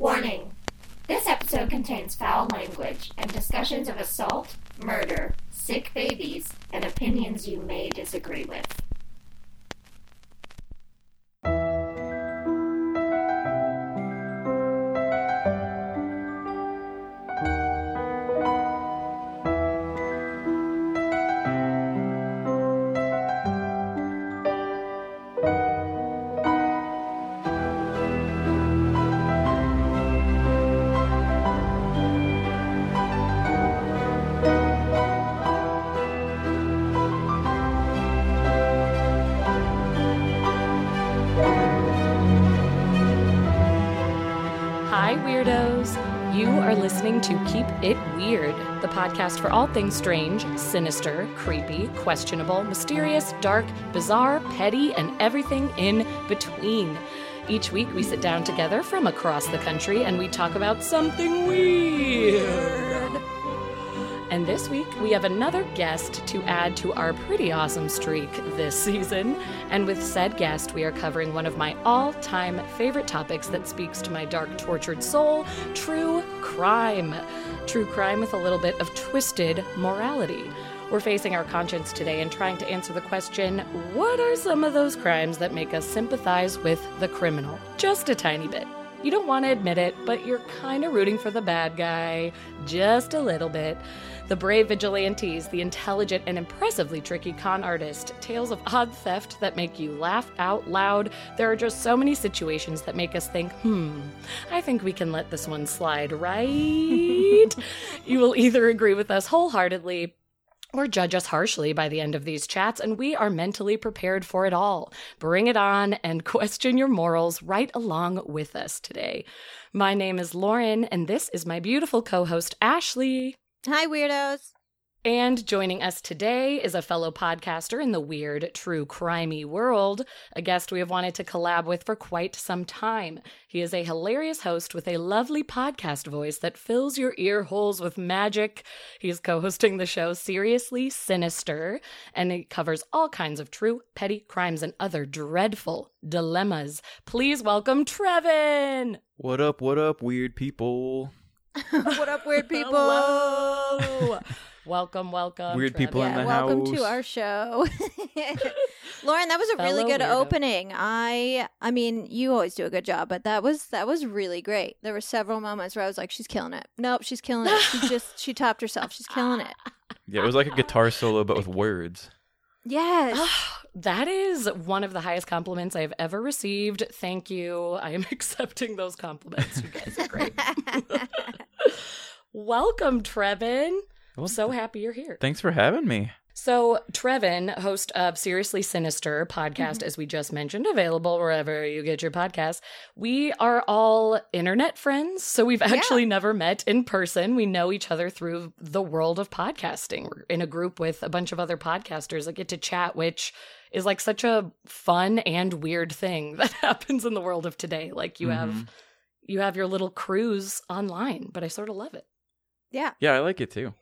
Warning! This episode contains foul language and discussions of assault, murder, sick babies, and opinions you may disagree with. Podcast for all things strange, sinister, creepy, questionable, mysterious, dark, bizarre, petty, and everything in between. Each week, we sit down together from across the country and we talk about something weird. This week, we have another guest to add to our pretty awesome streak this season. And with said guest, we are covering one of my all time favorite topics that speaks to my dark, tortured soul true crime. True crime with a little bit of twisted morality. We're facing our conscience today and trying to answer the question what are some of those crimes that make us sympathize with the criminal? Just a tiny bit. You don't want to admit it, but you're kind of rooting for the bad guy, just a little bit. The brave vigilantes, the intelligent and impressively tricky con artist, tales of odd theft that make you laugh out loud. There are just so many situations that make us think, hmm, I think we can let this one slide, right? you will either agree with us wholeheartedly or judge us harshly by the end of these chats, and we are mentally prepared for it all. Bring it on and question your morals right along with us today. My name is Lauren, and this is my beautiful co host, Ashley. Hi, weirdos. And joining us today is a fellow podcaster in the weird, true, crimey world, a guest we have wanted to collab with for quite some time. He is a hilarious host with a lovely podcast voice that fills your ear holes with magic. He is co hosting the show Seriously Sinister, and it covers all kinds of true, petty crimes and other dreadful dilemmas. Please welcome Trevin! What up, what up, weird people? what up, weird people? Hello. welcome, welcome. Weird people in Yeah, the welcome house. to our show. Lauren, that was a really good weirdo. opening. I I mean, you always do a good job, but that was that was really great. There were several moments where I was like, she's killing it. Nope, she's killing it. She just she topped herself. She's killing it. Yeah, it was like a guitar solo, but with words. Yes. That is one of the highest compliments I have ever received. Thank you. I am accepting those compliments. You guys are great. Welcome, Trevin. Well, So happy you're here. Thanks for having me. So, Trevin, host of Seriously Sinister podcast, as we just mentioned, available wherever you get your podcasts. We are all internet friends, so we've actually never met in person. We know each other through the world of podcasting. We're in a group with a bunch of other podcasters that get to chat, which is like such a fun and weird thing that happens in the world of today. Like you have Mhm. you have your little crews online, but I sort of love it. yeah. Yeah, I like it too.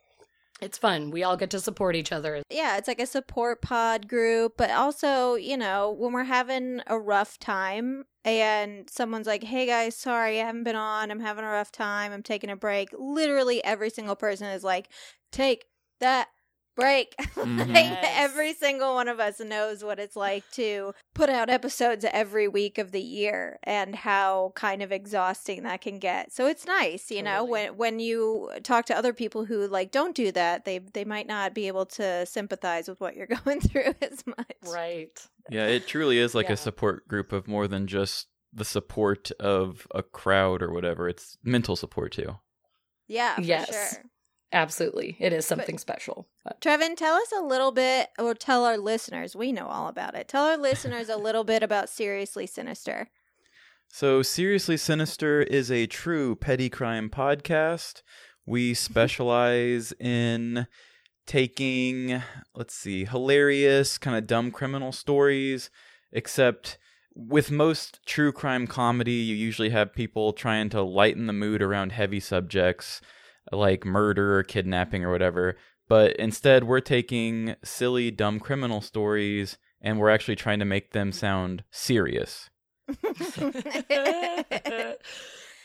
It's fun. We all get to support each other. Yeah, it's like a support pod group, but also, you know, when we're having a rough time and someone's like, hey guys, sorry, I haven't been on. I'm having a rough time. I'm taking a break. Literally every single person is like, take that break. Mhm. like Yes. every single one of us knows what it's like to put out episodes every week of the year and how kind of exhausting that can get. So it's nice, you know, when when you talk to other people who like don't do that, they they might not be able to sympathize with what you're going through as much. Right. Yeah, it truly is like Yeah. a support group of more than just the support of a crowd or whatever. It's mental support too. Yeah, for Yes. sure. Absolutely. It is something special. But- Trevin, tell us a little bit, or tell our listeners, we know all about it. Tell our listeners a little bit about Seriously Sinister. So, Seriously Sinister is a true petty crime podcast. We specialize in taking, let's see, hilarious, kind of dumb criminal stories, except with most true crime comedy, you usually have people trying to lighten the mood around heavy subjects like murder or kidnapping or whatever. But instead, we're taking silly, dumb criminal stories and we're actually trying to make them sound serious.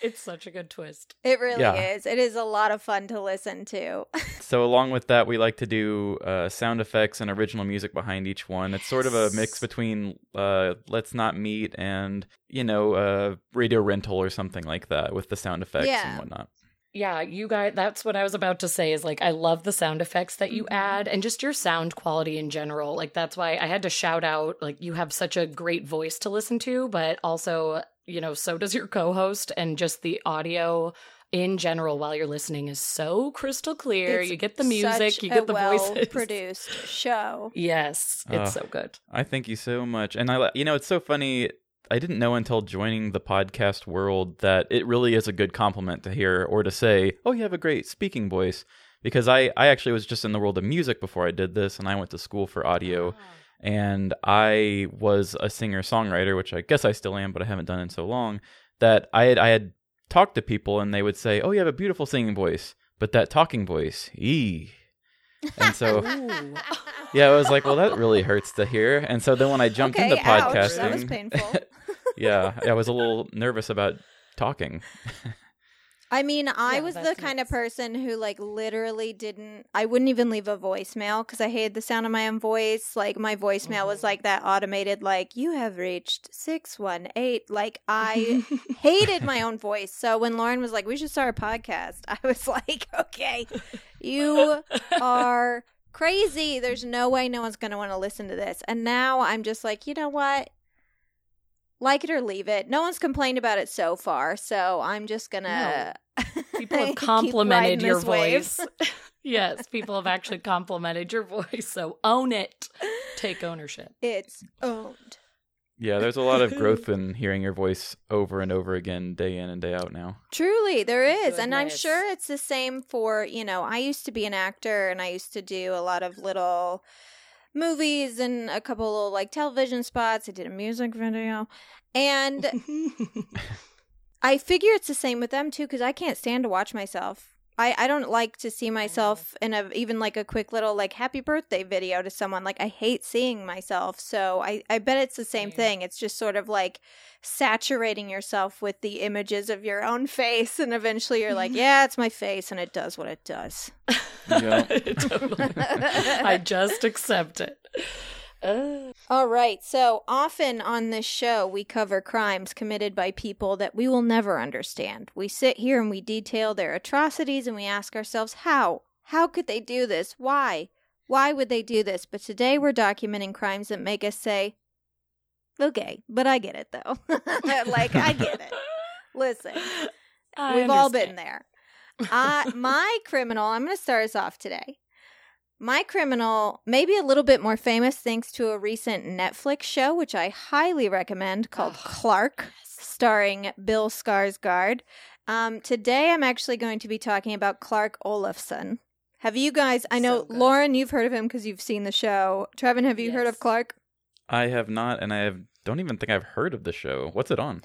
It's such a good twist. It really Yeah. is. It is a lot of fun to listen to. So along with that, we like to do uh, sound effects and original music behind each one. It's sort of a mix between uh, "Let's Not Meet" and you know, uh, radio rental or something like that with the sound effects Yeah. and whatnot. Yeah, you guys, that's what I was about to say is like, I love the sound effects that you Mhm. add and just your sound quality in general. Like, that's why I had to shout out, like, you have such a great voice to listen to, but also, you know, so does your co host and just the audio in general while you're listening is so crystal clear. It's you get the music, you get a the voices. produced show. Yes, it's Ugh. so good. I thank you so much. And I, you know, it's so funny. I didn't know until joining the podcast world that it really is a good compliment to hear or to say, "Oh, you have a great speaking voice." Because I, I actually was just in the world of music before I did this, and I went to school for audio, ah. and I was a singer songwriter, which I guess I still am, but I haven't done in so long. That I had I had talked to people, and they would say, "Oh, you have a beautiful singing voice," but that talking voice, ee. And so yeah, I was like, well, that really hurts to hear. And so then when I jumped okay, into ouch, podcasting, that was painful. yeah, I was a little nervous about talking. I mean, I Yeah, was the that's kind of person who like literally didn't I wouldn't even leave a voicemail cuz I hated the sound of my own voice. Like my voicemail was Mhm. like that automated like you have reached 618. Like I hated my own voice. So when Lauren was like we should start a podcast, I was like, "Okay. You are crazy. There's no way no one's going to want to listen to this." And now I'm just like, "You know what? Like it or leave it. No one's complained about it so far, so I'm just gonna. People have complimented your voice. yes, people have actually complimented your voice. So own it. Take ownership. It's owned. Yeah, there's a lot of growth in hearing your voice over and over again, day in and day out now. Truly, there is. And I'm sure it's the same for, you know, I used to be an actor and I used to do a lot of little movies and a couple of like television spots. I did a music video. And I figure it's the same with them too because I can't stand to watch myself. I, I don't like to see myself in a even like a quick little like happy birthday video to someone. Like I hate seeing myself. So I, I bet it's the same Same. thing. It's just sort of like saturating yourself with the images of your own face and eventually you're like, Yeah, it's my face and it does what it does. Yeah. I just accept it. Uh, All right. So often on this show, we cover crimes committed by people that we will never understand. We sit here and we detail their atrocities and we ask ourselves, how? How could they do this? Why? Why would they do this? But today we're documenting crimes that make us say, okay, but I get it though. like, I get it. Listen, I we've all been there. I, my criminal, I'm going to start us off today. My criminal, may be a little bit more famous thanks to a recent Netflix show, which I highly recommend, called Oh, Clark, starring Bill Skarsgård. Um, today, I'm actually going to be talking about Clark Olofsson. Have you guys? I know So. Lauren, you've heard of him because you've seen the show. Trevin, have you heard of Clark? I have not, and I have, don't even think I've heard of the show. What's it on?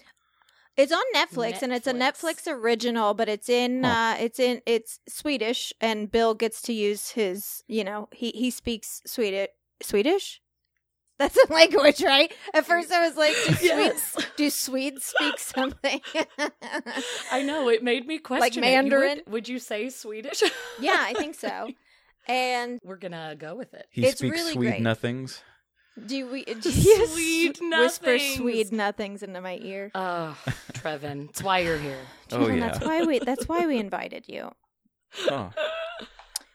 It's on Netflix, and it's a Netflix. Netflix original, but it's in Huh. uh it's in it's Swedish and Bill gets to use his, you know, he he speaks Swedish Swedish? That's a language, right? At first I was like, do Yes. Swedes do Swedes speak something? I know it made me question it. You Mandarin? Would, would you say Swedish? yeah, I think so. And We're gonna go with it. He It's speaks really sweet great. nothings. Do we do you Sweet whisper nothings. Swede nothings into my ear? Oh, Trevin, that's why you're here. Oh, Trevin, yeah. That's why we that's why we invited you. Oh,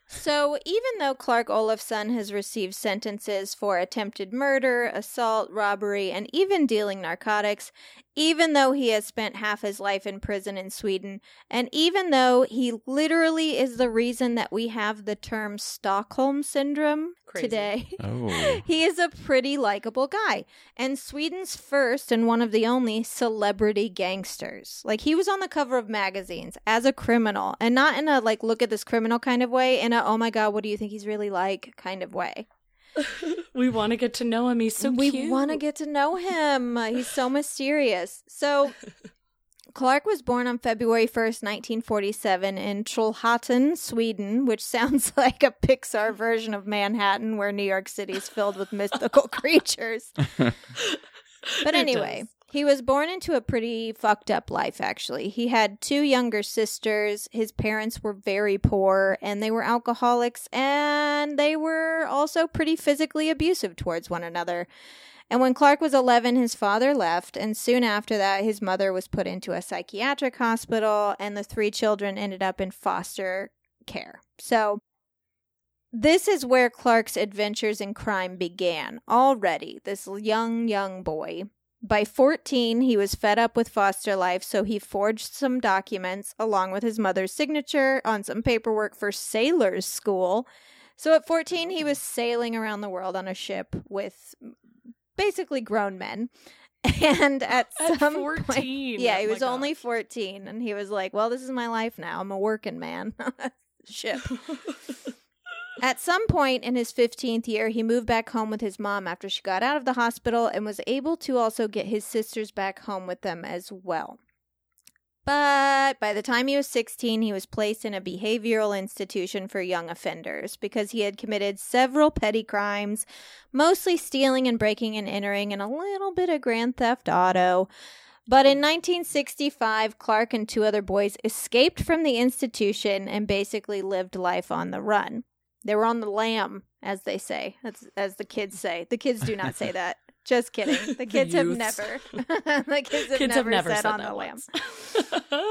So, even though Clark Olofsson has received sentences for attempted murder, assault, robbery, and even dealing narcotics, even though he has spent half his life in prison in Sweden, and even though he literally is the reason that we have the term Stockholm Syndrome Crazy. today, oh, he is a pretty likable guy and Sweden's first and one of the only celebrity gangsters. Like he was on the cover of magazines as a criminal and not in a like look at this criminal kind of way, in a oh my god, what do you think he's really like kind of way. we want to get to know him. He's so we cute. want to get to know him. He's so mysterious. So Clark was born on February 1st, 1947, in Trollhättan, Sweden, which sounds like a Pixar version of Manhattan, where New York City is filled with mystical creatures. But It anyway, does. He was born into a pretty fucked up life, actually. He had two younger sisters. His parents were very poor and they were alcoholics and they were also pretty physically abusive towards one another. And when Clark was 11, his father left, and soon after that, his mother was put into a psychiatric hospital, and the three children ended up in foster care. So, this is where Clark's adventures in crime began already. This young, young boy. By 14, he was fed up with foster life, so he forged some documents along with his mother's signature on some paperwork for sailors' school. So at 14, he was sailing around the world on a ship with basically grown men. And at, At some 14. point, yeah, he Oh was only 14, and he was like, "Well, this is my life now. I'm a working man." ship. At some point in his 15th year, he moved back home with his mom after she got out of the hospital and was able to also get his sisters back home with them as well. But by the time he was 16, he was placed in a behavioral institution for young offenders because he had committed several petty crimes, mostly stealing and breaking and entering, and a little bit of grand theft auto. But in 1965, Clark and two other boys escaped from the institution and basically lived life on the run. They were on the lam, as they say, as, as the kids say. The kids do not say that. Just kidding. The The kids have never. the kids have Kids never, have never said, said on the lam. once.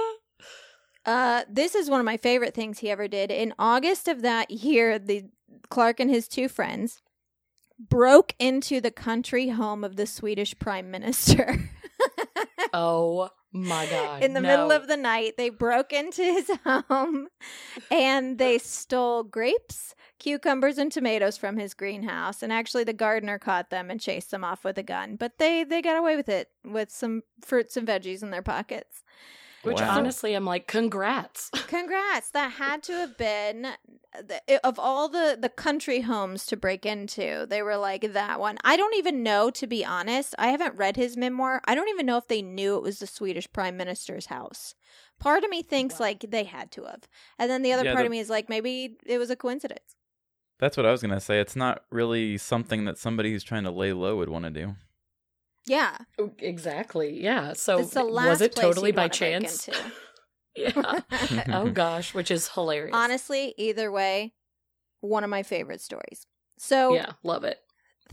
Uh, this is one of my favorite things he ever did. In August of that year, the Clark and his two friends broke into the country home of the Swedish prime minister. oh my god! in the no. middle of the night, they broke into his home and they stole grapes, cucumbers, and tomatoes from his greenhouse. And actually, the gardener caught them and chased them off with a gun. But they they got away with it with some fruits and veggies in their pockets. Which Wow. honestly, I'm like, congrats. Congrats! That had to have been the, of all the the country homes to break into. They were like that one. I don't even know, to be honest. I haven't read his memoir. I don't even know if they knew it was the Swedish prime minister's house. Part of me thinks Wow. like they had to have, and then the other Yeah, part the- of me is like maybe it was a coincidence. That's what I was gonna say. It's not really something that somebody who's trying to lay low would want to do. Yeah, Oh, exactly. Yeah. So the last was it totally by chance? yeah. oh gosh, which is hilarious. Honestly, either way, one of my favorite stories. So Yeah, love it.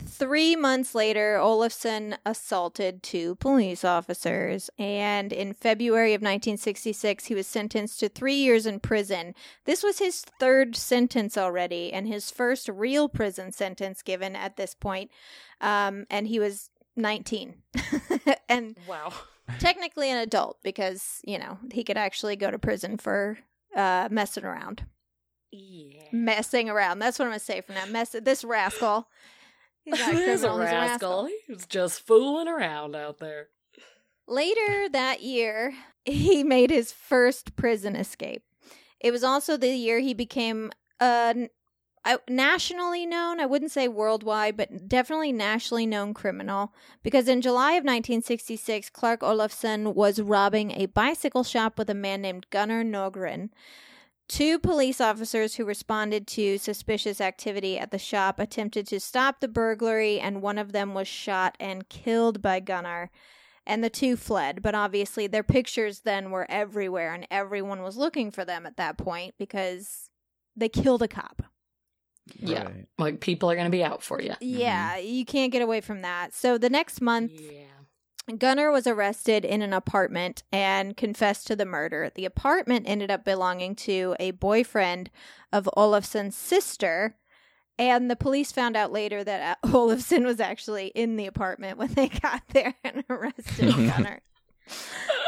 Three months later, Olofsson assaulted two police officers, and in February of 1966, he was sentenced to three years in prison. This was his third sentence already, and his first real prison sentence given at this point. Um, and he was 19, and Wow. technically an adult because you know he could actually go to prison for uh, messing around Yeah. messing around. That's what I'm gonna say from now. Mess this rascal. He's a criminal, he's rascal. He was just fooling around out there. Later that year, he made his first prison escape. It was also the year he became a a nationally known, I wouldn't say worldwide, but definitely nationally known criminal. Because in July of 1966, Clark Olofsson was robbing a bicycle shop with a man named Gunnar Norgren. Two police officers who responded to suspicious activity at the shop attempted to stop the burglary, and one of them was shot and killed by Gunnar. And the two fled, but obviously their pictures then were everywhere, and everyone was looking for them at that point because they killed a cop. Yeah. Right. Like people are going to be out for you. Yeah, mm-hmm. you can't get away from that. So the next month, Yeah. Gunnar was arrested in an apartment and confessed to the murder. The apartment ended up belonging to a boyfriend of Olofsson's sister, and the police found out later that uh, Olofsson was actually in the apartment when they got there and arrested Gunnar.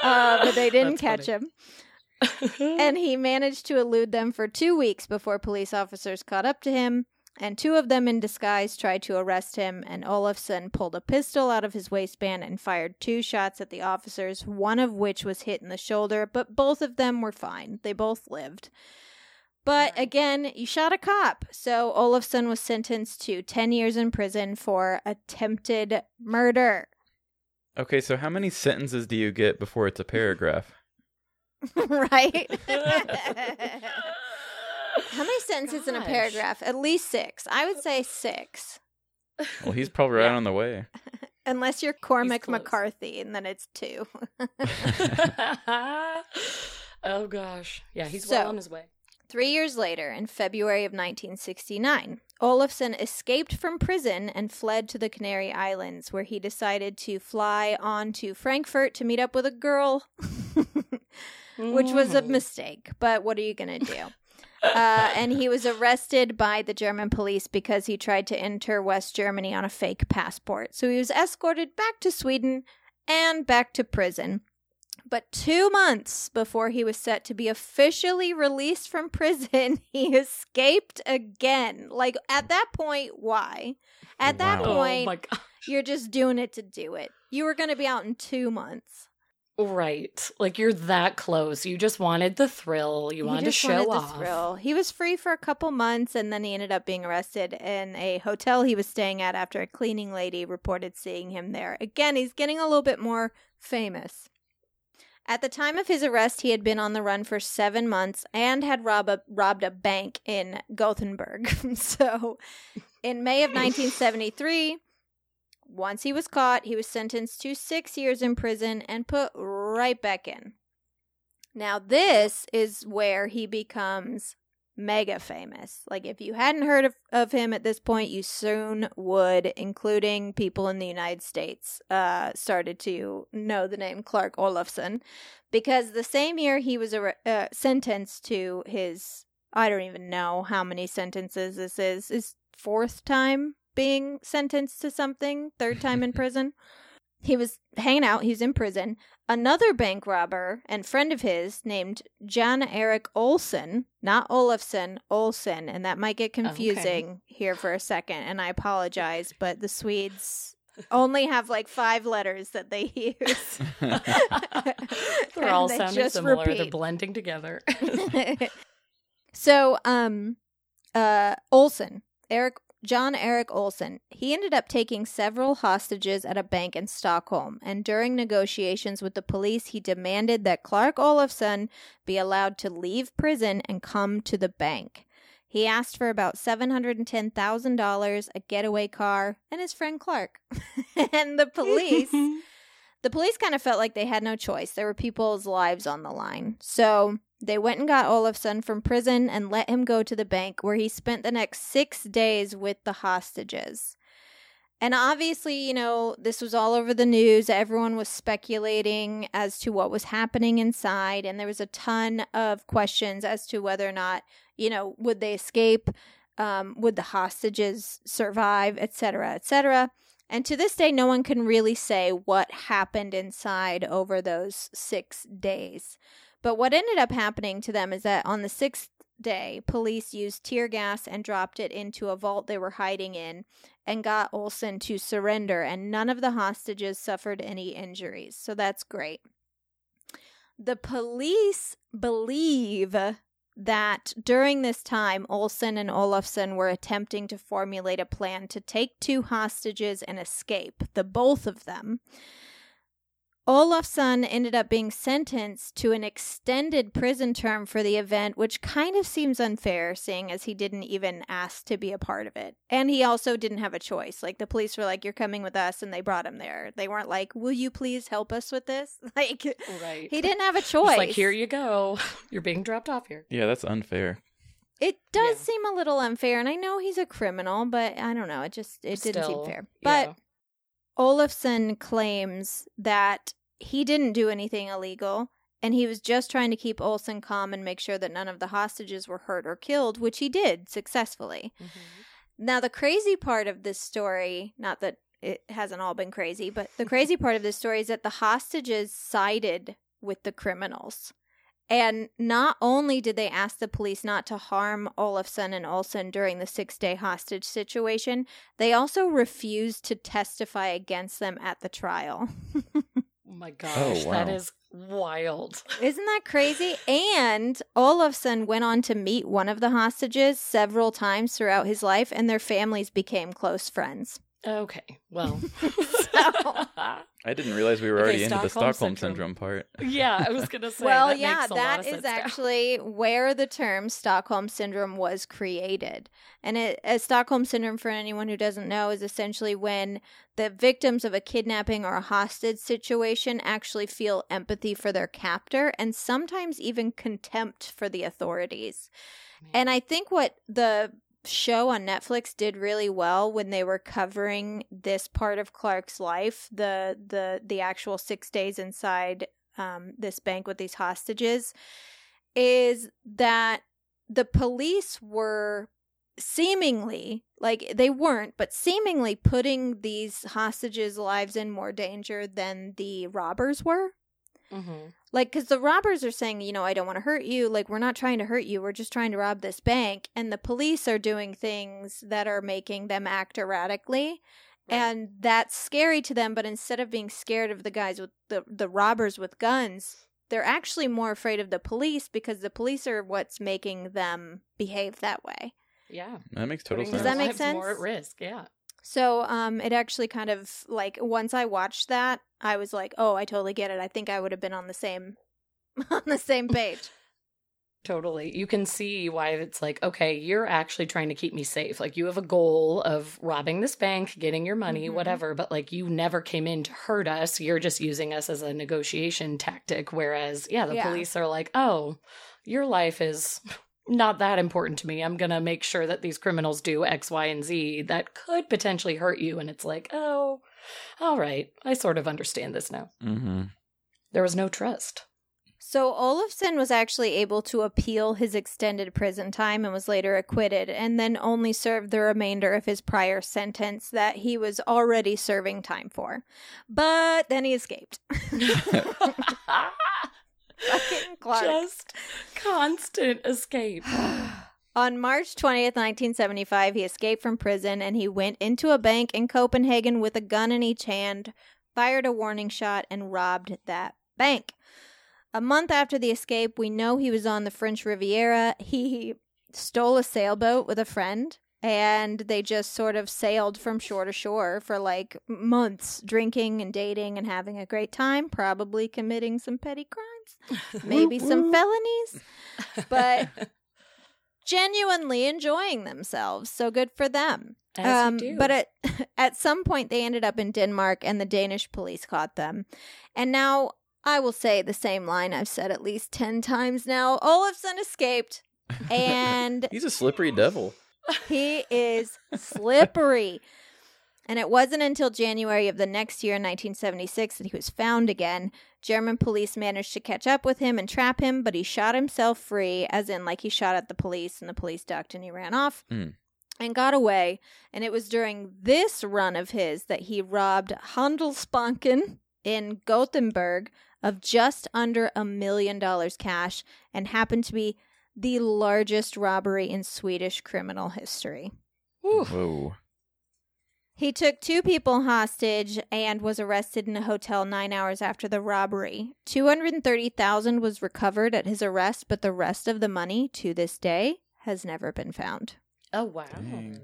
Uh, but they didn't That's catch him. and he managed to elude them for two weeks before police officers caught up to him. And two of them in disguise tried to arrest him, and Olofsson pulled a pistol out of his waistband and fired two shots at the officers, one of which was hit in the shoulder, but both of them were fine. They both lived. But Right. again, you shot a cop. So Olofsson was sentenced to 10 years in prison for attempted murder. Okay, so how many sentences do you get before it's a paragraph? right? How many sentences in a paragraph? At least six. I would say six. Well, he's probably right Yeah. on the way. Unless you're Cormac. McCarthy, and then it's two. oh gosh. Yeah, he's So- well on his way. Three years later, in February of 1969, Olofsson escaped from prison and fled to the Canary Islands, where he decided to fly on to Frankfurt to meet up with a girl, which was a Mhm. mistake. But what are you going to do? Uh, and he was arrested by the German police because he tried to enter West Germany on a fake passport. So he was escorted back to Sweden and back to prison. But two months before he was set to be officially released from prison, he escaped again. Like, at that point, why? At that Wow. Oh point, my god. you're just doing it to do it. You were going to be out in two months. Right. Like you're that close. You just wanted the thrill. You He wanted to show wanted off. thrill. He was free for a couple months, and then he ended up being arrested in a hotel he was staying at after a cleaning lady reported seeing him there. Again, he's getting a little bit more famous. At the time of his arrest, he had been on the run for seven months and had rob a, robbed a bank in Gothenburg. so, in May of 1973, once he was caught, he was sentenced to six years in prison and put right back in. Now, this is where he becomes mega famous. Like, if you hadn't heard of, of him at this point, you soon would, including people in the United States, uh, started to know the name Clark Olofsson. Because the same year he was ar- uh, sentenced to his, I don't even know how many sentences this is, his fourth time being sentenced to something, third time in prison. He was hanging out, he's in prison. Another bank robber and friend of his named Jan Eric Olsen, not Olofsson, Olsen, and that might get confusing here for a second, and I apologize, but the Swedes only have like five letters that they use. They're all they sounding just similar. They're blending together. so, um, uh, Olson, Eric, John Eric Olson, he ended up taking several hostages at a bank in Stockholm, and during negotiations with the police, he demanded that Clark Olofsson be allowed to leave prison and come to the bank. He asked for about $710,000, a getaway car, and his friend Clark. and the police the police kind of felt like they had no choice. There were people's lives on the line. So they went and got Olofsson from prison and let him go to the bank where he spent the next six days with the hostages. And obviously, you know, this was all over the news. Everyone was speculating as to what was happening inside. And there was a ton of questions as to whether or not, you know, would they escape? Um, would the hostages survive, et cetera, et cetera. And to this day, no one can really say what happened inside over those six days. But what ended up happening to them is that on the sixth day, police used tear gas and dropped it into a vault they were hiding in and got Olson to surrender, and none of the hostages suffered any injuries. So that's great. The police believe that during this time, Olson and Olofsson were attempting to formulate a plan to take two hostages and escape, the both of them. Olofsson ended up being sentenced to an extended prison term for the event, which kind of seems unfair, seeing as he didn't even ask to be a part of it. And he also didn't have a choice. Like, the police were like, You're coming with us, and they brought him there. They weren't like, Will you please help us with this? Like, right. he didn't have a Just choice. like here you go. You're being dropped off here. yeah, that's unfair. It does Yeah. seem a little unfair, and I know he's a criminal, but I don't know. It just it didn't seem Still, fair. yeah. Olofsson claims that he didn't do anything illegal, and he was just trying to keep Olson calm and make sure that none of the hostages were hurt or killed, which he did successfully. Mm-hmm. Now, the crazy part of this story, not that it hasn't all been crazy, but the crazy part of this story is that the hostages sided with the criminals. And not only did they ask the police not to harm Olofsson and Olson during the six day hostage situation, they also refused to testify against them at the trial. Oh my oh, gosh, wow. that is wild. Isn't that crazy? And Olofsson went on to meet one of the hostages several times throughout his life, and their families became close friends. Okay, well. So- I didn't realize we were Okay, already into the Stockholm Stockholm syndrome. syndrome, part. Yeah, I was gonna say. well, that yeah, makes a lot of is sense now. actually where the term Stockholm syndrome was created. And it, a Stockholm syndrome, for anyone who doesn't know, is essentially when the victims of a kidnapping or a hostage situation actually feel empathy for their captor and sometimes even contempt for the authorities. And I think what the show on Netflix did really well when they were covering this part of Clark's life, the the the actual 6 days inside um this bank with these hostages is that the police were seemingly like they weren't but seemingly putting these hostages lives in more danger than the robbers were Mhm. like because the robbers are saying you know i don't want to hurt you like we're not trying to hurt you we're just trying to rob this bank and the police are doing things that are making them act erratically Right. and that's scary to them but instead of being scared of the guys with the the robbers with guns they're actually more afraid of the police because the police are what's making them behave that way Yeah. That makes total Putting sense. Does that make sense? More at risk. Yeah. So um it actually kind of like once I watched that, I was like, "Oh, I totally get it. I think I would have been on the same on the same page." Totally. You can see why it's like, okay, you're actually trying to keep me safe. Like you have a goal of robbing this bank, getting your money, Mhm. whatever, but like you never came in to hurt us. You're just using us as a negotiation tactic. Whereas, yeah, the Yeah. police are like, oh, your life is not that important to me. I'm going to make sure that these criminals do X, Y, and Z that could potentially hurt you. And it's like, oh, all right. I sort of understand this now. Mm-hmm. There was no trust. So Olofsson was actually able to appeal his extended prison time and was later acquitted and then only served the remainder of his prior sentence that he was already serving time for. But then he escaped. Fucking Clark. Just constant escape. On March 20th, 1975, he escaped from prison and he went into a bank in Copenhagen with a gun in each hand, fired a warning shot, and robbed that bank. A month after the escape, we know he was on the French Riviera. He stole a sailboat with a friend and they just sort of sailed from shore to shore for like months, drinking and dating and having a great time, probably committing some petty crimes, maybe some felonies. But genuinely enjoying themselves. So good for them. As you do. Um, But at at some point they ended up in Denmark and the Danish police caught them. And now I will say the same line I've said at least 10 times now. Olofsson escaped and He's a slippery devil. He is slippery. And it wasn't until January of the next year, 1976, that he was found again. German police managed to catch up with him and trap him, but he shot himself free, as in, like, he shot at the police and the police ducked and he ran off Mm. and got away. And it was during this run of his that he robbed Handelsbanken in Gothenburg of just under a million dollars cash and happened to be the largest robbery in Swedish criminal history. Whew. Whoa. He took two people hostage and was arrested in a hotel 9 hours after the robbery. 230,000 was recovered at his arrest, but the rest of the money to this day has never been found. Oh wow. Dang.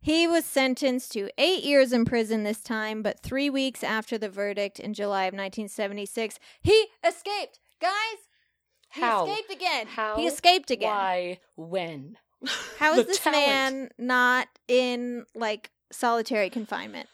He was sentenced to 8 years in prison this time, but 3 weeks after the verdict in July of 1976, he escaped. Guys, he escaped again. How? He escaped again. Why? When? How is this talent. man not in like solitary confinement?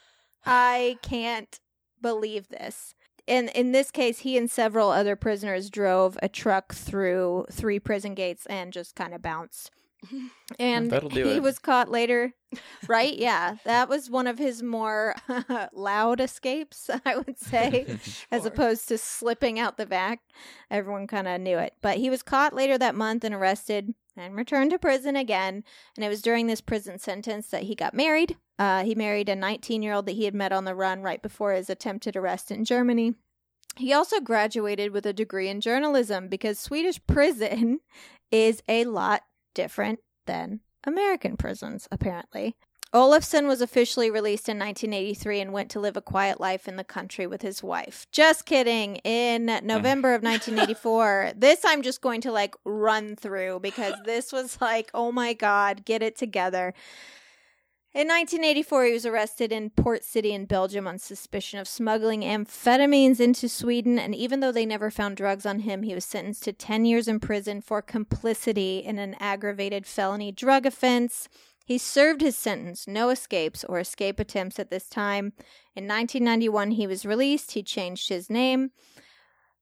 I can't believe this. In in this case, he and several other prisoners drove a truck through three prison gates and just kind of bounced. And That'll do he it. was caught later, right? Yeah, that was one of his more loud escapes, I would say as opposed to slipping out the back. Everyone kind of knew it. But he was caught later that month and arrested and returned to prison again. And it was during this prison sentence that he got married. Uh, he married a 19 year old that he had met on the run right before his attempted arrest in Germany. He also graduated with a degree in journalism because Swedish prison is a lot different than American prisons, apparently. Olofsson was officially released in 1983 and went to live a quiet life in the country with his wife. Just kidding. In November of 1984, this I'm just going to like run through because this was like, oh my God, get it together. In 1984, he was arrested in Port City in Belgium on suspicion of smuggling amphetamines into Sweden. And even though they never found drugs on him, he was sentenced to 10 years in prison for complicity in an aggravated felony drug offense. He served his sentence, no escapes or escape attempts at this time. In 1991, he was released. He changed his name.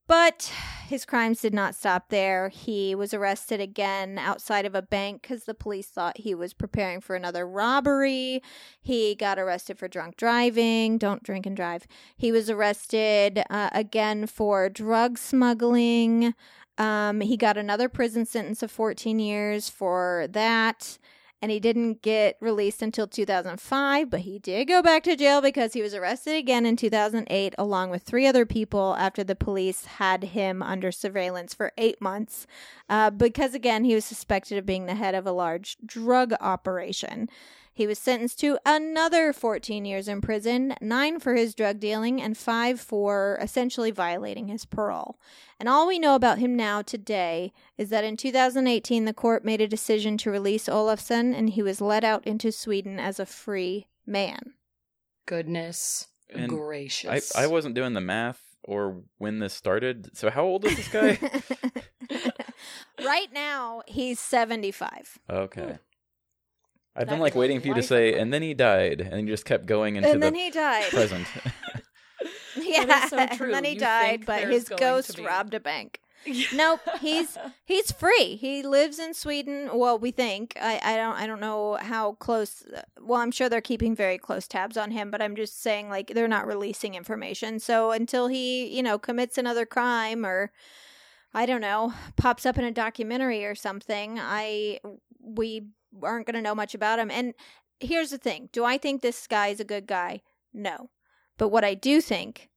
But his crimes did not stop there. He was arrested again outside of a bank because the police thought he was preparing for another robbery. He got arrested for drunk driving. Don't drink and drive. He was arrested uh, again for drug smuggling. Um, he got another prison sentence of 14 years for that and he didn't get released until 2005, but he did go back to jail because he was arrested again in 2008 along with three other people after the police had him under surveillance for eight months uh, because, again, he was suspected of being the head of a large drug operation. He was sentenced to another 14 years in prison, nine for his drug dealing, and five for essentially violating his parole. And all we know about him now today is that in 2018, the court made a decision to release Olofsson, and he was let out into Sweden as a free man. Goodness And gracious. I, I wasn't doing the math or when this started. So how old is this guy? right now, he's 75. okay. I've That been like waiting for you to say, and then he died, and you just kept going into And the then he died. present. Yeah, so true. and then he You died, but his ghost be- robbed a bank. Nope, he's he's free. He lives in Sweden. Well, we think. I, I don't I don't know how close. Well, I'm sure they're keeping very close tabs on him, but I'm just saying like they're not releasing information. So until he you know commits another crime or I don't know pops up in a documentary or something, I we aren't going to know much about him. And here's the thing: Do I think this guy is a good guy? No, but what I do think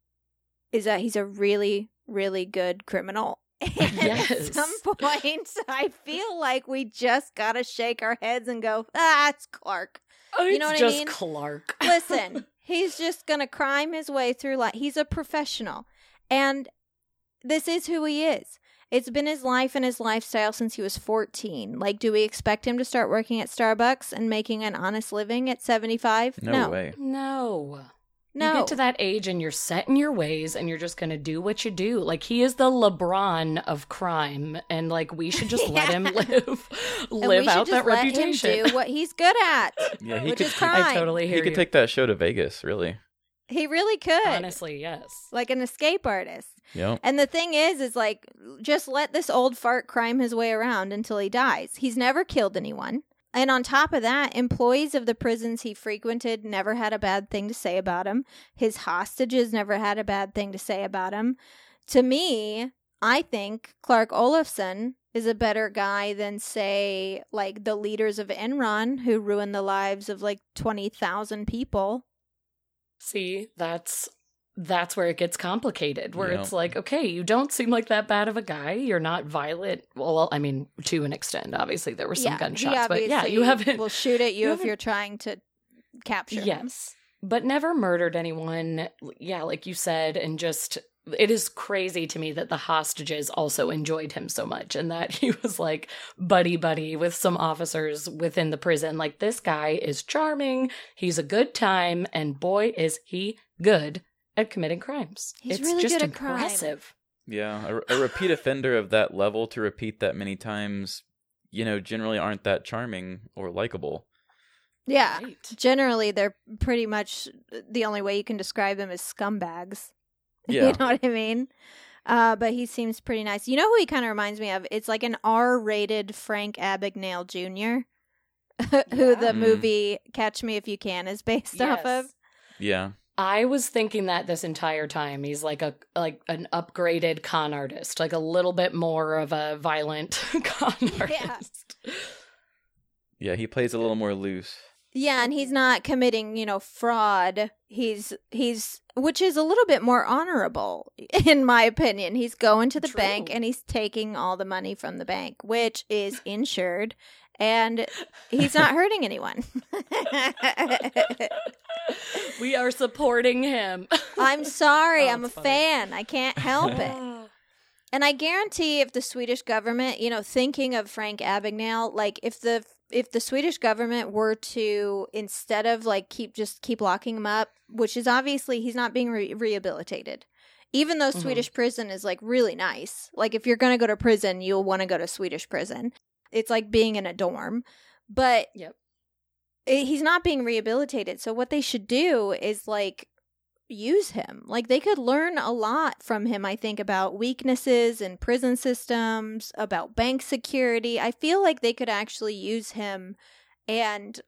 is that he's a really really good criminal. And Yes. At some point, I feel like we just gotta shake our heads and go, "Ah, it's Clark." You know what I just mean? Clark. Listen, he's just gonna crime his way through life. He's a professional, and this is who he is. It's been his life and his lifestyle since he was 14. Like, do we expect him to start working at Starbucks and making an honest living at 75? No, way. no. No. You get to that age and you're set in your ways and you're just going to do what you do. Like he is the LeBron of crime and like we should just let him Yeah. live And live we should out just that let reputation. Him do what he's good at, Yeah, he which could. is crime. I totally hear He could you. take that show to Vegas. Really. He really could. Honestly, yes. Like an escape artist. Yep. And the thing is, is like, just let this old fart crime his way around until he dies. He's never killed anyone. And on top of that, employees of the prisons he frequented never had a bad thing to say about him. His hostages never had a bad thing to say about him. To me, I think Clark Olofsson is a better guy than, say, like the leaders of Enron who ruined the lives of like 20,000 people. See, that's that's where it gets complicated. Where Yeah. it's like, okay, you don't seem like that bad of a guy. You're not violent. Well, I mean, to an extent, obviously there were some he gunshots, but yeah, you haven't. will shoot at you, you if you're trying to capture him. Yes, but never murdered anyone. Yeah, like you said, and just it is crazy to me that the hostages also enjoyed him so much and that he was like buddy buddy with some officers within the prison. Like this guy is charming. He's a good time, and boy is he good at committing crimes. He's it's really just good at crime. impressive. Yeah, a, a repeat offender of that level to repeat that many times, you know, generally aren't that charming or likable. Yeah. Right. Generally, they're pretty much the only way you can describe them is scumbags. Yeah. you know what I mean? Uh, but he seems pretty nice. You know who he kind of reminds me of? It's like an R-rated Frank Abagnale Jr., who the Yeah. Mm. movie Catch Me If You Can is based off of. Yeah. I was thinking that this entire time he's like a like an upgraded con artist, like a little bit more of a violent con artist. Yeah, he plays a little more loose. Yeah, and he's not committing, you know, fraud. He's he's which is a little bit more honorable in my opinion. He's going to the True. bank and he's taking all the money from the bank, which is insured, and he's not hurting anyone. we are supporting him. I'm sorry, Oh, I'm a funny. fan. I can't help it. And I guarantee if the Swedish government, you know, thinking of Frank Abagnale, like if the if the Swedish government were to instead of like keep just keep locking him up, which is obviously he's not being re- rehabilitated. Even though Mhm. Swedish prison is like really nice. Like if you're going to go to prison, you'll want to go to Swedish prison. It's like being in a dorm. But Yep. it, he's not being rehabilitated. So what they should do is like use him. Like they could learn a lot from him, I think, about weaknesses in prison systems, about bank security. I feel like they could actually use him and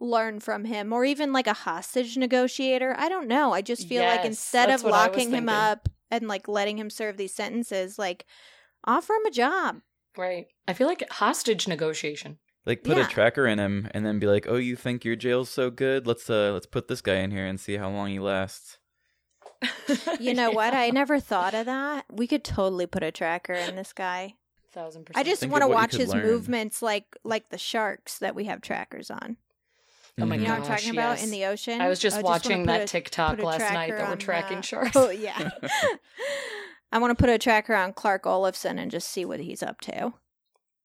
learn from him or even like a hostage negotiator. I don't know. I just feel like instead of what I was locking him up and like letting him serve these sentences, like offer him a job. Right. I feel like hostage negotiation. Like put Yeah. a tracker in him and then be like, "Oh, you think your jail's so good? Let's uh let's put this guy in here and see how long he lasts." You know what? I never thought of that. We could totally put a tracker in this guy. Thousand percent. I just want to of what you watch his learn. movements like like the sharks that we have trackers on. Oh my You know what I'm Gosh, talking about in the ocean? I was just I watching put that a- TikTok last night that we're tracking uh, sharks. Oh yeah. I want to put a tracker on Clark Olofsson and just see what he's up to.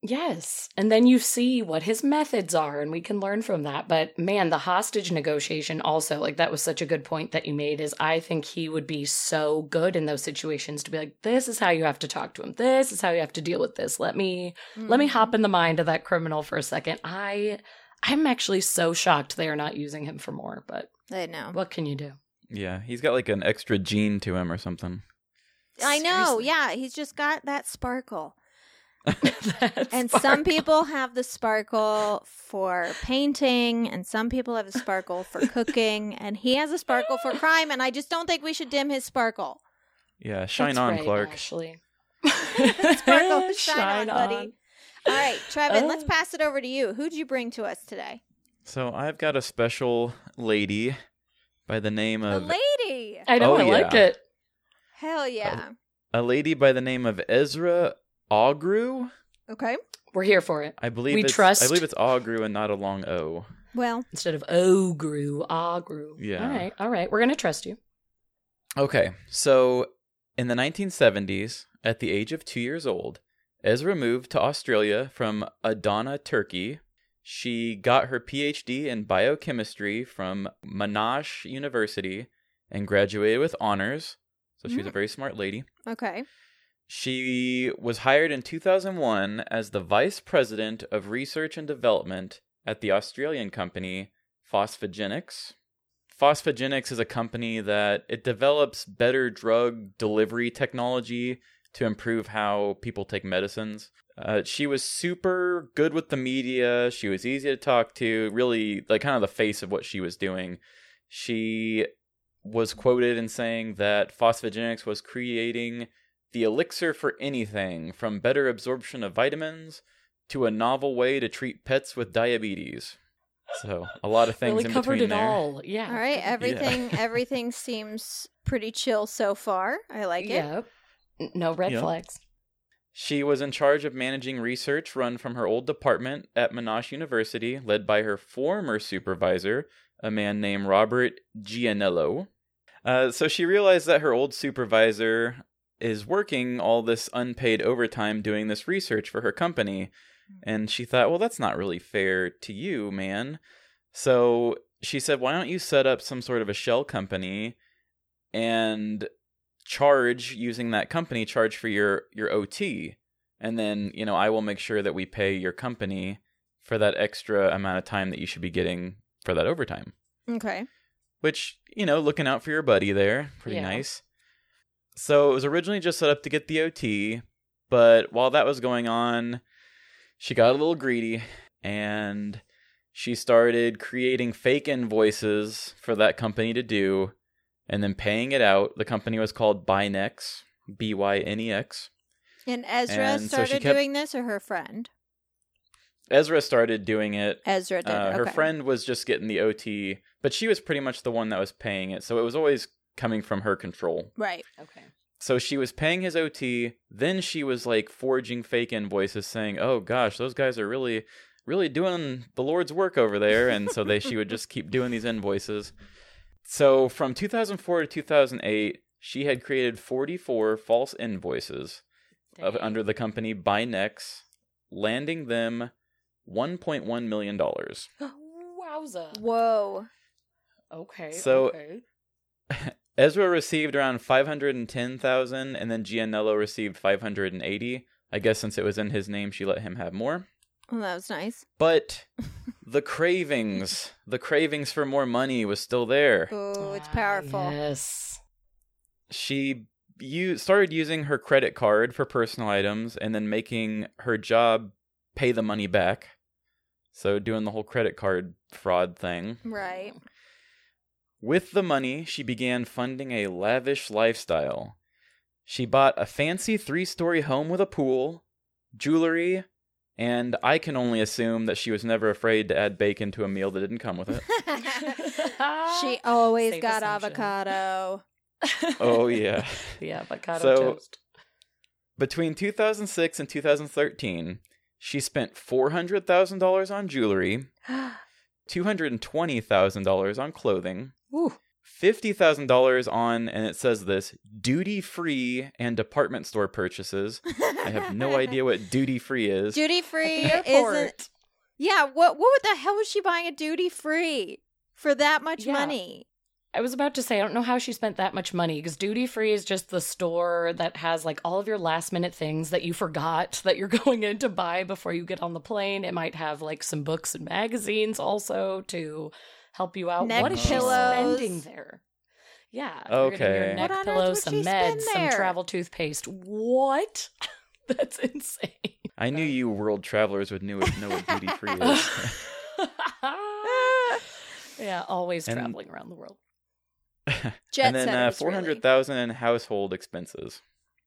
Yes. And then you see what his methods are, and we can learn from that. But man, the hostage negotiation also, like, that was such a good point that you made. Is I think he would be so good in those situations to be like, this is how you have to talk to him. This is how you have to deal with this. Let me, let me hop mm-hmm. in the mind of that criminal for a second. I, I'm actually so shocked they are not using him for more, but I know. what can you do? Yeah, he's got like an extra gene to him or something. I know. Seriously. Yeah, he's just got that sparkle. That And some people have the sparkle for painting, and some people have the sparkle for cooking, and he has a sparkle for crime. And I just don't think we should dim his sparkle. Yeah, shine That's on, right, Clark. Ashley. Sparkle, shine, on, buddy. All right, Trevin, let's Oh. pass it over to you. Who'd you bring to us today? So I've got a special lady by the name A of lady. I know, Oh, I like it. Hell yeah. a lady by the name of Ezra Ogru. Okay. We're here for it. I believe We it's, trust- I believe it's Ogru and not a long O. Well, Instead of ogru, agru. Yeah. All right, all right. We're gonna trust you. Okay, so in the 1970s, at the age of two years old, Ezra moved to Australia from Adana, Turkey. She got her PhD in biochemistry from Monash University and graduated with honors. So she was a mm. very smart lady. okay. She was hired in 2001 as the vice president of research and development at the Australian company Phosphagenics. Phosphagenics is a company that it develops better drug delivery technology to improve how people take medicines. Uh, she was super good with the media. She was easy to talk to. Really, like kind of the face of what she was doing. She was quoted in saying that phosphagenics was creating the elixir for anything from better absorption of vitamins to a novel way to treat pets with diabetes. So a lot of things really in covered between it there. all. Yeah. All right. Everything everything seems pretty chill so far. I like it. Yep. No red Yep. flags. She was in charge of managing research run from her old department at Monash University, led by her former supervisor, a man named Robert Gianello. Uh, so she realized that her old supervisor is working all this unpaid overtime doing this research for her company. And she thought, well, that's not really fair to you, man. So she said, why don't you set up some sort of a shell company and charge using that company charge for your your OT and then you know I will make sure that we pay your company for that extra amount of time that you should be getting for that overtime Okay. which you know looking out for your buddy there pretty Yeah. nice so it was originally just set up to get the OT but while that was going on she got a little greedy and she started creating fake invoices for that company to do and then paying it out the company was called Bynex B Y N E X And Ezra And so started kept- doing this or her friend? Ezra started doing it Ezra did. Uh, her okay. friend was just getting the OT, but she was pretty much the one that was paying it. So it was always coming from her control. Right. Okay. So she was paying his OT. Then she was like forging fake invoices saying, oh gosh, those guys are really, really doing the Lord's work over there. And so they, she would just keep doing these invoices. So from 2004 to 2008, she had created 44 false invoices of, under the company Bynex, landing them $1.1 million. Wowza. Whoa. Okay. So- okay. Ezra received around 510,000 and then Gianello received 580. I guess since it was in his name, she let him have more. Well, that was nice. But the cravings, the cravings for more money was still there. Oh, it's Ah, powerful. Yes. She u- started using her credit card for personal items and then making her job pay the money back. So doing the whole credit card fraud thing. Right. With the money, she began funding a lavish lifestyle. She bought a fancy three story home with a pool, jewelry, and I can only assume that she was never afraid to add bacon to a meal that didn't come with it. she always Safe got assumption. avocado. oh, yeah. Yeah, avocado So- toast. Between 2006 and 2013, she spent $400,000 on jewelry, $220,000 on clothing, Ooh. $50,000 on, and it says this, duty free and department store purchases. I have no idea what duty free is. Duty free isn't. Yeah. What? What the hell was she buying a duty free for that much Yeah. money? I was about to say, I don't know how she spent that much money because duty free is just the store that has like all of your last minute things that you forgot that you're going in to buy before you get on the plane. It might have like some books and magazines also to help you out. Neck what is pillows. she spending there? Yeah. Okay. Your neck What on earth pillows, some she spend meds, some travel toothpaste. What? That's insane. I knew you world travelers would know, know what duty free is. yeah, always And- traveling around the world. Jet and then uh, setters, four hundred thousand in household expenses.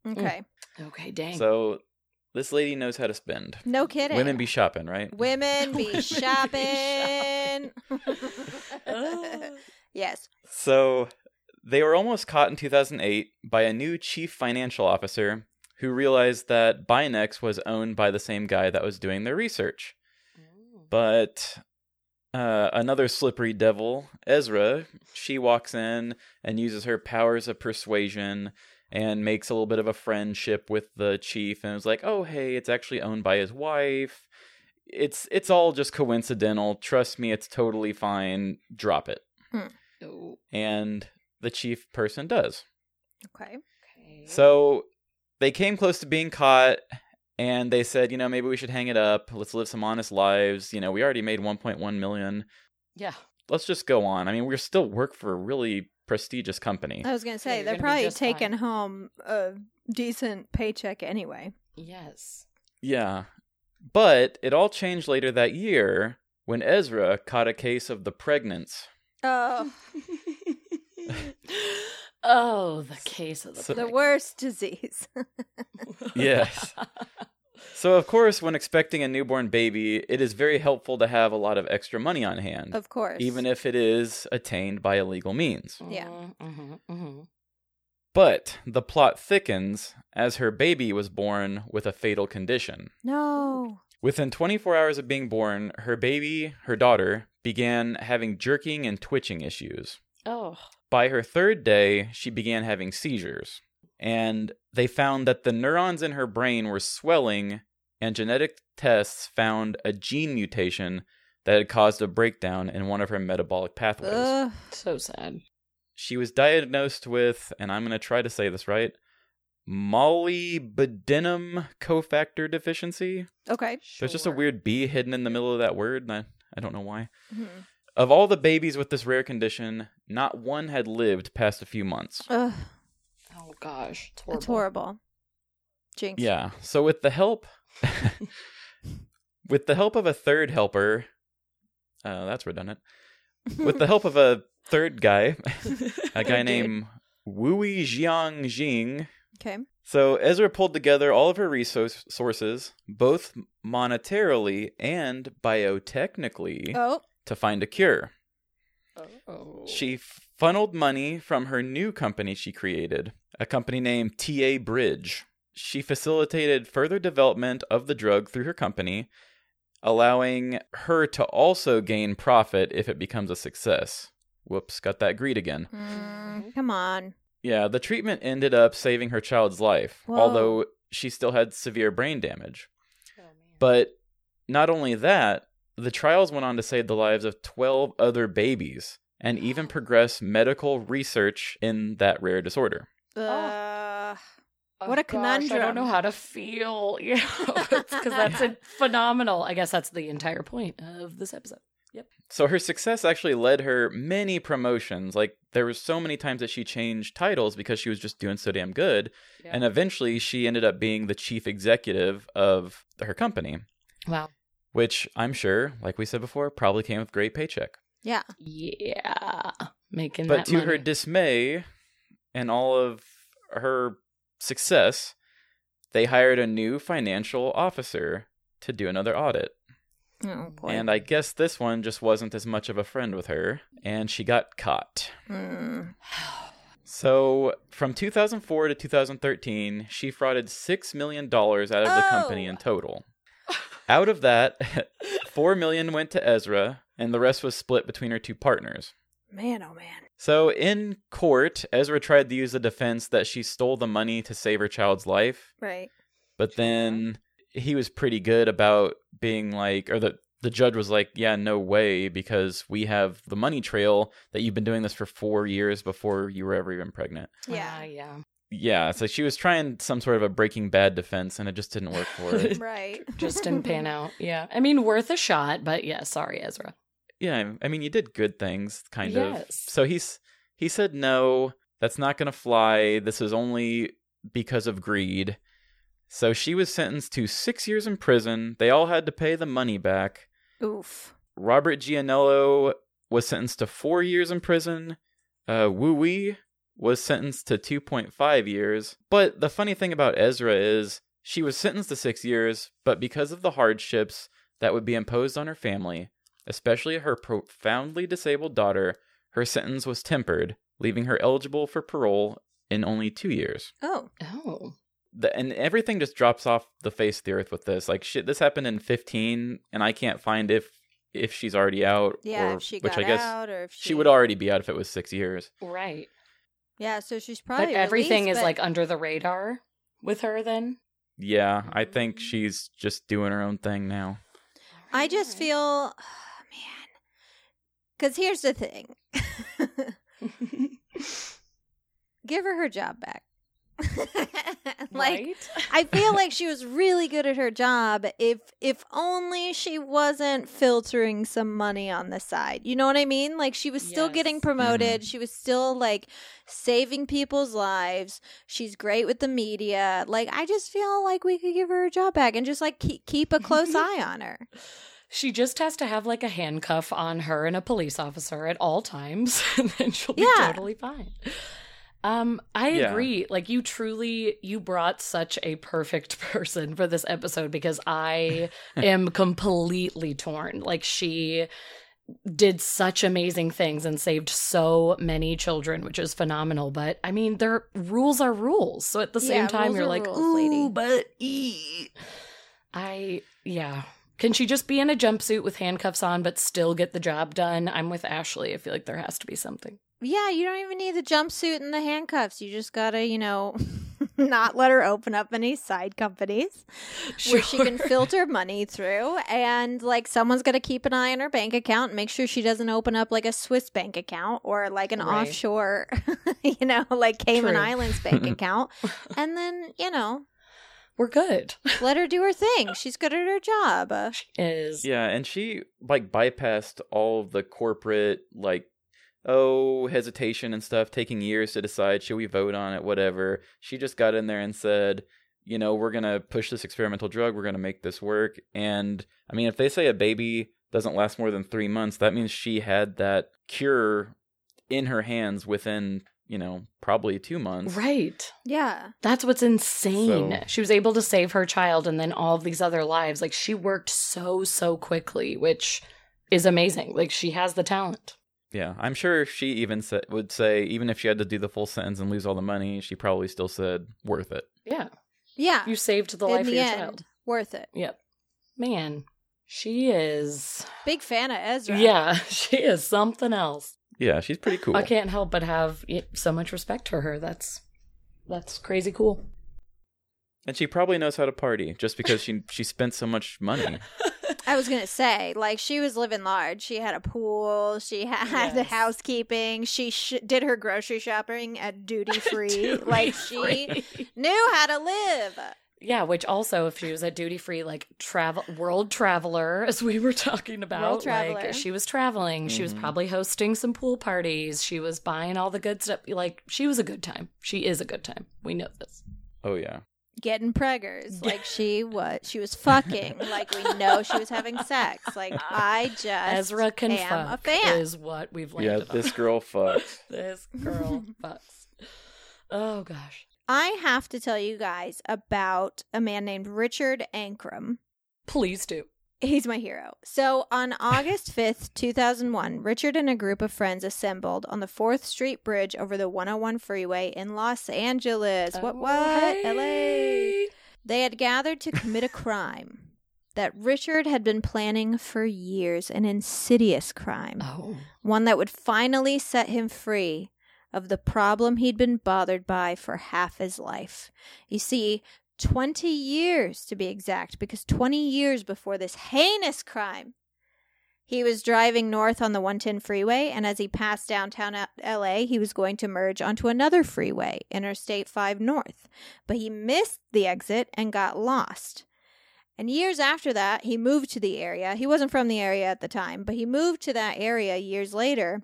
really. Okay. Okay, dang. So this lady knows how to spend. No kidding. Women be shopping, right? Women be Women be shopping. Ugh. yes. So they were almost caught in 2008 by a new chief financial officer who realized that Bynex was owned by the same guy that was doing their research. But uh, another slippery devil, Ezra, she walks in and uses her powers of persuasion and makes a little bit of a friendship with the chief and is like, "Oh, hey, it's actually owned by his wife. It's it's all just coincidental. Trust me, it's totally fine. Drop it." Oh, And the chief person does. Okay. okay. So they came close to being caught and they said, you know, maybe we should hang it up. Let's live some honest lives. You know, we already made 1.1 million. yeah. Let's just go on. I mean, we still work for a really prestigious company. I was gonna say you're they're probably taking fine. home a decent paycheck anyway. Yes. Yeah. But it all changed later that year when Ezra caught a case of the pregnants. Oh, oh, the case of the So- the worst disease. Yes. So, of course, when expecting a newborn baby, it is very helpful to have a lot of extra money on hand, of course. even if it is attained by illegal means. Yeah. Mm-hmm, mm-hmm. But the plot thickens as her baby was born with a fatal condition. no. Within 24 hours of being born, her baby, her daughter, began having jerking and twitching issues. Oh. By her third day, she began having seizures. And they found that the neurons in her brain were swelling, and genetic tests found a gene mutation that had caused a breakdown in one of her metabolic pathways. Ugh. So sad. She was diagnosed with, and I'm going to try to say this right, molybdenum cofactor deficiency. Okay. There's just a weird B hidden in the middle of that word, and I, I don't know why. Mhm. Of all the babies with this rare condition, not one had lived past a few months. Ugh. Oh gosh, it's horrible. It's horrible. Jinx. Yeah. So with the help with the help of a third helper, uh, that's redundant. With the help of a third guy, a guy named Wui Jiang Jing. Okay. So Ezra pulled together all of her resources, both monetarily and biotechnically, Oh. to find a cure. Oh. She funneled money from her new company she created, a company named TA Bridge. She facilitated further development of the drug through her company, allowing her to also gain profit if it becomes a success. Whoops, got that greed again. Mm, come on. Yeah, the treatment ended up saving her child's life, Whoa. although she still had severe brain damage. Oh. But not only that, the trials went on to save the lives of 12 other babies and even progress medical research in that rare disorder. Uh, Oh, What a gosh, I don't know how to feel. You know, because that's a phenomenal. I guess that's the entire point of this episode. Yep. So her success actually led her many promotions. Like there was so many times that she changed titles because she was just doing so damn good. And eventually she ended up being the chief executive of her company, wow. which I'm sure, like we said before, probably came with great paycheck. yeah. Yeah, making But that to her dismay and all of her success, they hired a new financial officer to do another audit. Oh boy. And I guess this one just wasn't as much of a friend with her, and she got caught. Mm. So, from 2004 to 2013, she frauded $6 million out of the company Oh. in total. Out of that, 4 million went to Ezra, and the rest was split between her two partners. Man, oh man. So, in court, Ezra tried to use the defense that she stole the money to save her child's life, Right. but then he was pretty good about being like, or the the judge was like, "Yeah, no way, because we have the money trail that you've been doing this for four years before you were ever even pregnant." Yeah. Ah, yeah. Yeah, so she was trying some sort of a Breaking Bad defense, and it just didn't work for her. right. Just didn't pan out. Yeah. I mean, worth a shot, but yeah, sorry, Ezra. Yeah, I mean, you did good things, kind of. So he's he said no, that's not gonna fly. This is only because of greed. So she was sentenced to six years in prison. They all had to pay the money back. Oof. Robert Gianello was sentenced to four years in prison. Uh, Wu Wei was sentenced to 2.5 years. But the funny thing about Ezra is she was sentenced to six years, but because of the hardships that would be imposed on her family, especially her profoundly disabled daughter, her sentence was tempered, leaving her eligible for parole in only two years. Oh. Oh. The, and everything just drops off the face of the earth with this. Like shit, this happened in 15, and I can't find if if she's already out. Yeah, or, if she which I guess out or if she, she would already be out if it was six years. Right. Yeah, so she's probably but everything released, is but- like under the radar with her then? Yeah, I think Mm. she's just doing her own thing now. I just feel man. Cuz here's the thing. Give her her job back. like right? I feel like she was really good at her job if if only she wasn't filtering some money on the side. You know what I mean? Like she was still getting Yes. Mm-hmm. promoted. She was still like saving people's lives. She's great with the media. Like I just feel like we could give her her job back and just like keep, keep a close eye on her. She just has to have like a handcuff on her and a police officer at all times, and then she'll be Yeah. totally fine. Um, I Yeah. agree. Like you truly you brought such a perfect person for this episode because I am completely torn. Like she did such amazing things and saved so many children, which is phenomenal. But I mean, their rules are rules. So at the same Yeah, time, you're are like, rules, ooh, lady." but ee. I yeah. Can she just be in a jumpsuit with handcuffs on but still get the job done? I'm with Ashley. I feel like there has to be something. Yeah, you don't even need the jumpsuit and the handcuffs. You just gotta, you know, not let her open up any side companies where she can filter money through. And like someone's gonna keep an eye on her bank account and make sure she doesn't open up like a Swiss bank account or like an Right. offshore, you know, like Cayman True. Islands bank account. And then, you know, We're good. let her do her thing. She's good at her job. Uh, Is Yeah, and she like bypassed all the corporate like oh hesitation and stuff, taking years to decide should we vote on it, whatever. She just got in there and said, you know, we're gonna push this experimental drug, we're gonna make this work. And I mean, if they say a baby doesn't last more than three months, that means she had that cure in her hands within, you know, probably two months. right. yeah. That's what's insane. So- She was able to save her child and then all of these other lives. Like she worked so so quickly, which is amazing. Like she has the talent. Yeah, I'm sure she even sa- would say, even if she had to do the full sentence and lose all the money, she probably still said worth it. Yeah. Yeah. You saved the In life the of your end, child. worth it. Yep. Man, she is Big fan of Ezra. Yeah, she is something else. Yeah, she's pretty cool. I can't help but have so much respect for her. That's that's crazy cool. And she probably knows how to party just because she she spent so much money. I was gonna say, like, she was living large. She had a pool. She had Yes. housekeeping. She sh- did her grocery shopping at duty free. like, she knew how to live. Yeah, which also, if she was a duty free, like travel world traveler, as we were talking about, traveler. like she was traveling. She was Mhm. probably hosting some pool parties. She was buying all the good stuff. Like she was a good time. She is a good time. We know this. Oh yeah. Getting preggers. Like, she was. She was fucking. like, we know she was having sex. Like, I just Ezra can am a fuck fan. is what we've learned. Yeah, this on. girl fucks. this girl fucks. Oh gosh. I have to tell you guys about a man named Richard Ankrom. Please do. He's my hero. So on August 5th, 2001, Richard and a group of friends assembled on the 4th Street Bridge over the 101 freeway in Los Angeles. What, Oh, what? LA. They had gathered to commit a crime that Richard had been planning for years, an insidious crime, Oh. one that would finally set him free of the problem he'd been bothered by for half his life. You see, 20 years to be exact, because 20 years before this heinous crime, he was driving north on the 110 freeway, and as he passed downtown LA, he was going to merge onto another freeway, Interstate 5 North. But he missed the exit and got lost. And years after that, he moved to the area. He wasn't from the area at the time, but he moved to that area years later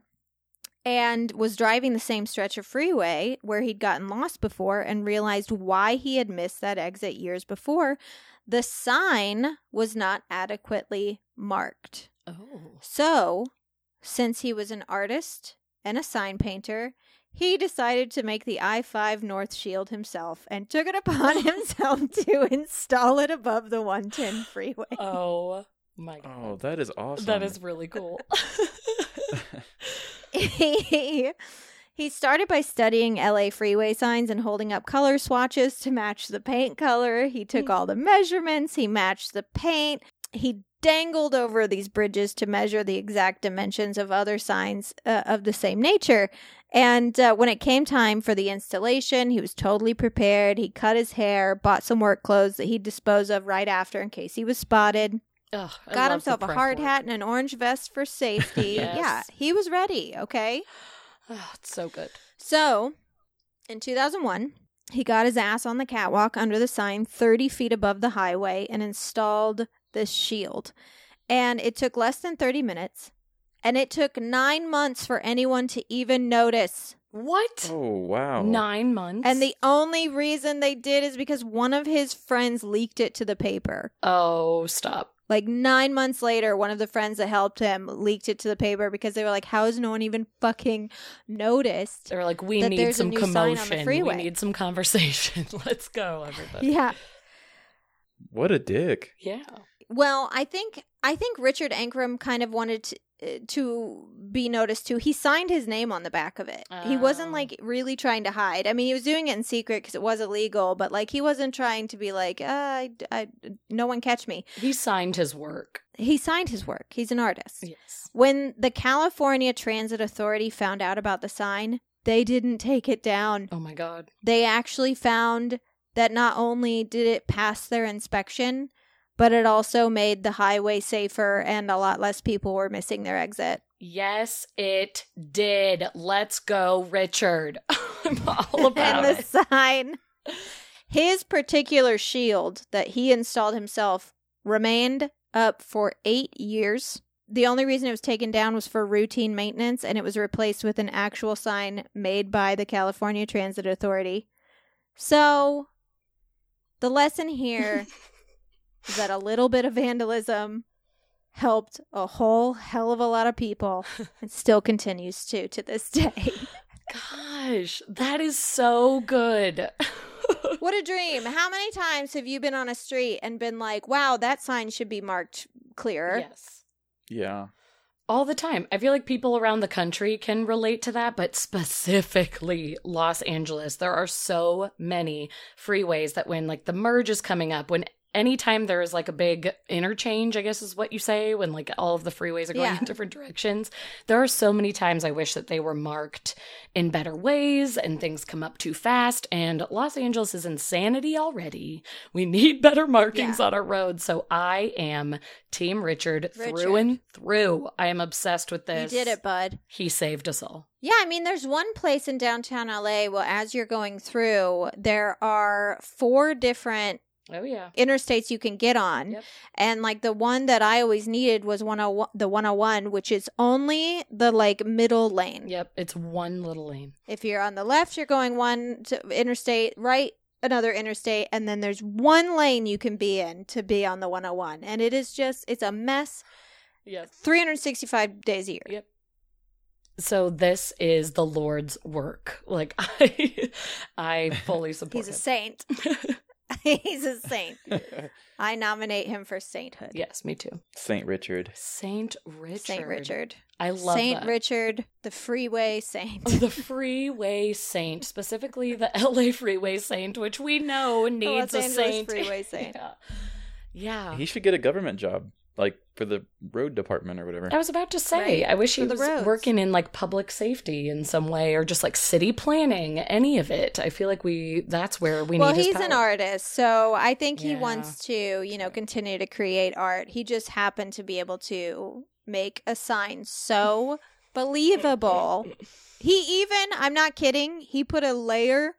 and was driving the same stretch of freeway where he'd gotten lost before and realized why he had missed that exit years before. The sign was not adequately marked. Oh. So, since he was an artist and a sign painter, he decided to make the I 5 North Shield himself and took it upon himself to install it above the 110 freeway. Oh my oh, god. Oh, that is awesome. That is really cool. he he started by studying LA freeway signs and holding up color swatches to match the paint color. He took all the measurements, he matched the paint. He dangled over these bridges to measure the exact dimensions of other signs uh, of the same nature. And uh, when it came time for the installation, he was totally prepared. He cut his hair, bought some work clothes that he'd dispose of right after in case he was spotted Ugh, I got love himself the a hard work. hat and an orange vest for safety. Yes. Yeah, he was ready, okay? Oh, it's so good. So, in 2001, he got his ass on the catwalk under the sign 30 feet above the highway and installed this shield. And it took less than 30 minutes. And it took nine months for anyone to even notice. What? Oh wow. Nine months? And the only reason they did is because one of his friends leaked it to the paper. Oh, stop. Like nine months later, one of the friends that helped him leaked it to the paper because they were like, "How has no one even fucking noticed?" They were like, we need some new sign on the commotion. We need some conversation. Let's go, everybody. Yeah. What a dick. Yeah. Well, I think I think Richard Ankrom kind of wanted to, uh, to be noticed too. He signed his name on the back of it. He wasn't Oh. like really trying to hide. I mean, he was doing it in secret because it was illegal, but like he wasn't trying to be like, uh, I, I, no one catch me. He signed his work. He signed his work. He's an artist. Yes. When the California Transit Authority found out about the sign, they didn't take it down. Oh my God. They actually found that not only did it pass their inspection, but it also made the highway safer and a lot less people were missing their exit. Yes, it did. Let's go, Richard. I'm all about and the it. sign, his particular shield that he installed himself remained up for eight years. The only reason it was taken down was for routine maintenance, and it was replaced with an actual sign made by the California Transit Authority. So, the lesson here that a little bit of vandalism helped a whole hell of a lot of people and still continues to to this day. Gosh, that is so good. What a dream. How many times have you been on a street and been like, wow, that sign should be marked clearer? yes. Yeah. All the time. I feel like people around the country can relate to that, but specifically Los Angeles, there are so many freeways that when like the merge is coming up, when anytime there's like a big interchange, I guess is what you say, when like all of the freeways are going Yeah. in different directions, there are so many times I wish that they were marked in better ways and things come up too fast. And Los Angeles is insanity already. We need better markings Yeah. on our roads. So I am Team Richard, through and through. I am obsessed with this. You did it, bud. He saved us all. Yeah, I mean, there's one place in downtown LA. Well, as you're going through, there are four different Oh, yeah. interstates you can get on. Yep. And like the one that I always needed was 101, the 101, which is only the like middle lane. Yep. It's one little lane. If you're on the left, you're going one to interstate, right, another interstate, and then there's one lane you can be in to be on the 101. And it is just, it's a mess Yes. 365 days a year. Yep. So this is the Lord's work. Like I I fully support He's a him. saint. He's a saint. I nominate him for sainthood. yes, me too. Saint Richard. Saint Richard. Saint Richard. I love Saint that. Richard, the freeway saint. the freeway saint, specifically the LA freeway saint, which we know needs Los a Angeles saint. freeway saint. yeah. yeah. He should get a government job, like for the road department or whatever. I was about to say, Right, I wish he for the was roads. working in like public safety in some way or just like city planning, any of it. I feel like we that's where we well, need his he's an power. artist, so I think he Yeah. wants to, you know, continue to create art. He just happened to be able to make a sign so believable. He even, I'm not kidding, he put a layer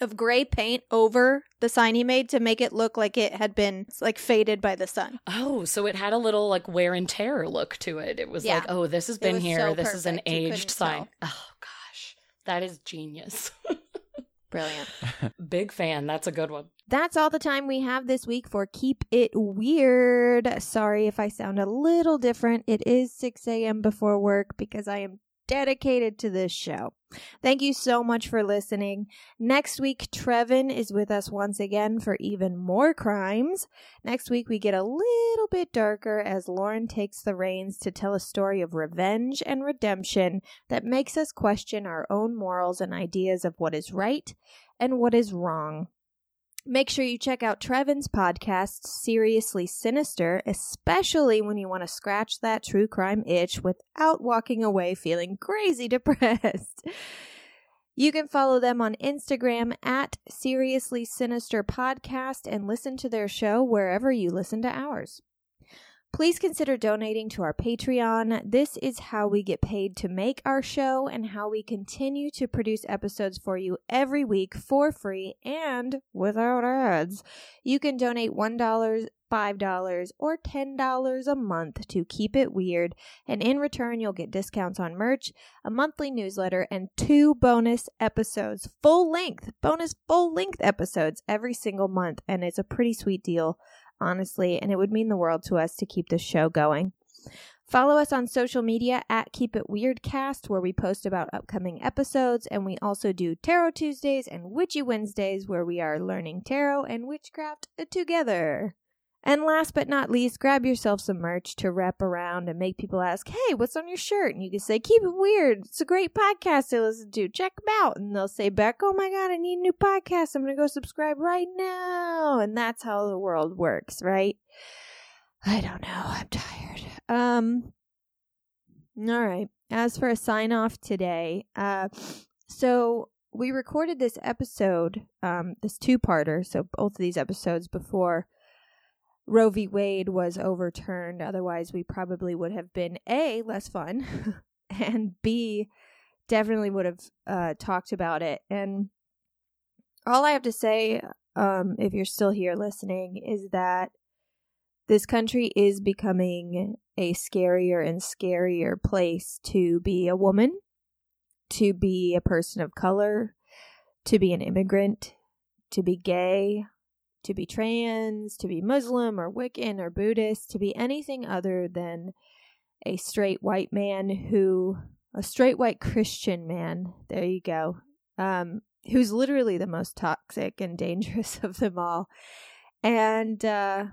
of gray paint over the sign he made to make it look like it had been like faded by the sun. Oh, so it had a little like wear and tear look to it. It was Yeah. like, oh, this has been here. so this is an perfect. You couldn't aged sign. tell. Oh gosh. That is genius. Brilliant. Big fan. That's a good one. That's all the time we have this week for Keep It Weird. Sorry if I sound a little different. It is 6 a.m. before work because I am dedicated to this show. Thank you so much for listening. Next week, Trevin is with us once again for even more crimes. Next week, we get a little bit darker as Lauren takes the reins to tell a story of revenge and redemption that makes us question our own morals and ideas of what is right and what is wrong. Make sure you check out Trevin's podcast, Seriously Sinister, especially when you want to scratch that true crime itch without walking away feeling crazy depressed. You can follow them on Instagram at Seriously Sinister Podcast and listen to their show wherever you listen to ours. Please consider donating to our Patreon. This is how we get paid to make our show and how we continue to produce episodes for you every week for free and without ads. You can donate $1, $5, or $10 a month to keep it weird, and in return, you'll get discounts on merch, a monthly newsletter, and two bonus episodes, full length, bonus full length episodes every single month. And it's a pretty sweet deal honestly, and it would mean the world to us to keep this show going. Follow us on social media at Keep It Weirdcast, where we post about upcoming episodes, and we also do Tarot Tuesdays and Witchy Wednesdays, where we are learning tarot and witchcraft together. And last but not least, grab yourself some merch to wrap around and make people ask, Hey, what's on your shirt? And you can say, Keep it weird. It's a great podcast to listen to. Check them out. And they'll say back, Oh my God, I need a new podcast. I'm going to go subscribe right now. And that's how the world works, right? I don't know. I'm tired. Um, all right. As for a sign off today, uh, so we recorded this episode, um, this two parter, so both of these episodes before Roe v. Wade was overturned. Otherwise, we probably would have been A, less fun, and B, definitely would have uh, talked about it. And all I have to say, um, if you're still here listening, is that this country is becoming a scarier and scarier place to be a woman, to be a person of color, to be an immigrant, to be gay, to be trans, to be Muslim or Wiccan or Buddhist, to be anything other than a straight white man who, a straight white Christian man, there you go, um, who's literally the most toxic and dangerous of them all. And uh,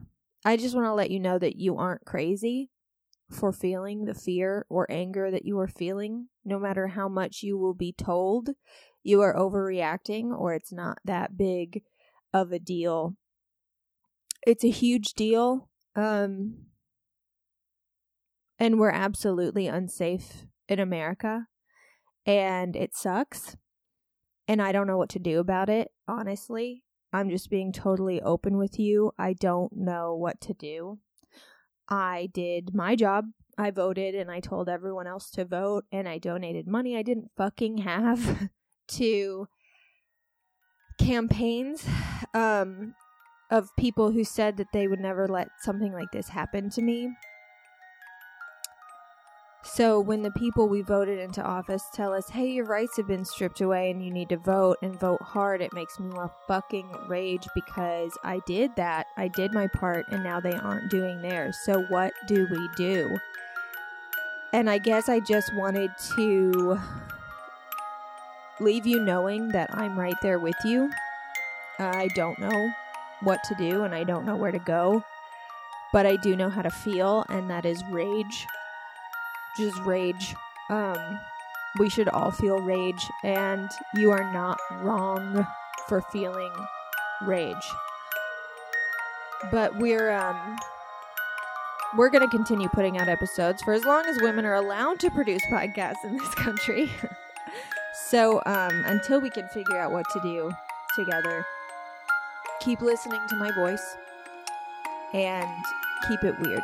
I just want to let you know that you aren't crazy for feeling the fear or anger that you are feeling, no matter how much you will be told you are overreacting or it's not that big of a deal. It's a huge deal. Um, and we're absolutely unsafe in America. And it sucks. And I don't know what to do about it, honestly. I'm just being totally open with you. I don't know what to do. I did my job. I voted and I told everyone else to vote and I donated money I didn't fucking have to campaigns um, of people who said that they would never let something like this happen to me. So when the people we voted into office tell us, hey, your rights have been stripped away and you need to vote and vote hard, it makes me want fucking rage because I did that. I did my part and now they aren't doing theirs. So what do we do? And I guess I just wanted to leave you knowing that I'm right there with you. I don't know what to do and I don't know where to go, but I do know how to feel, and that is rage. Just rage. Um, we should all feel rage, and you are not wrong for feeling rage. But we're um we're going to continue putting out episodes for as long as women are allowed to produce podcasts in this country. so, um until we can figure out what to do together, keep listening to my voice and keep it weird.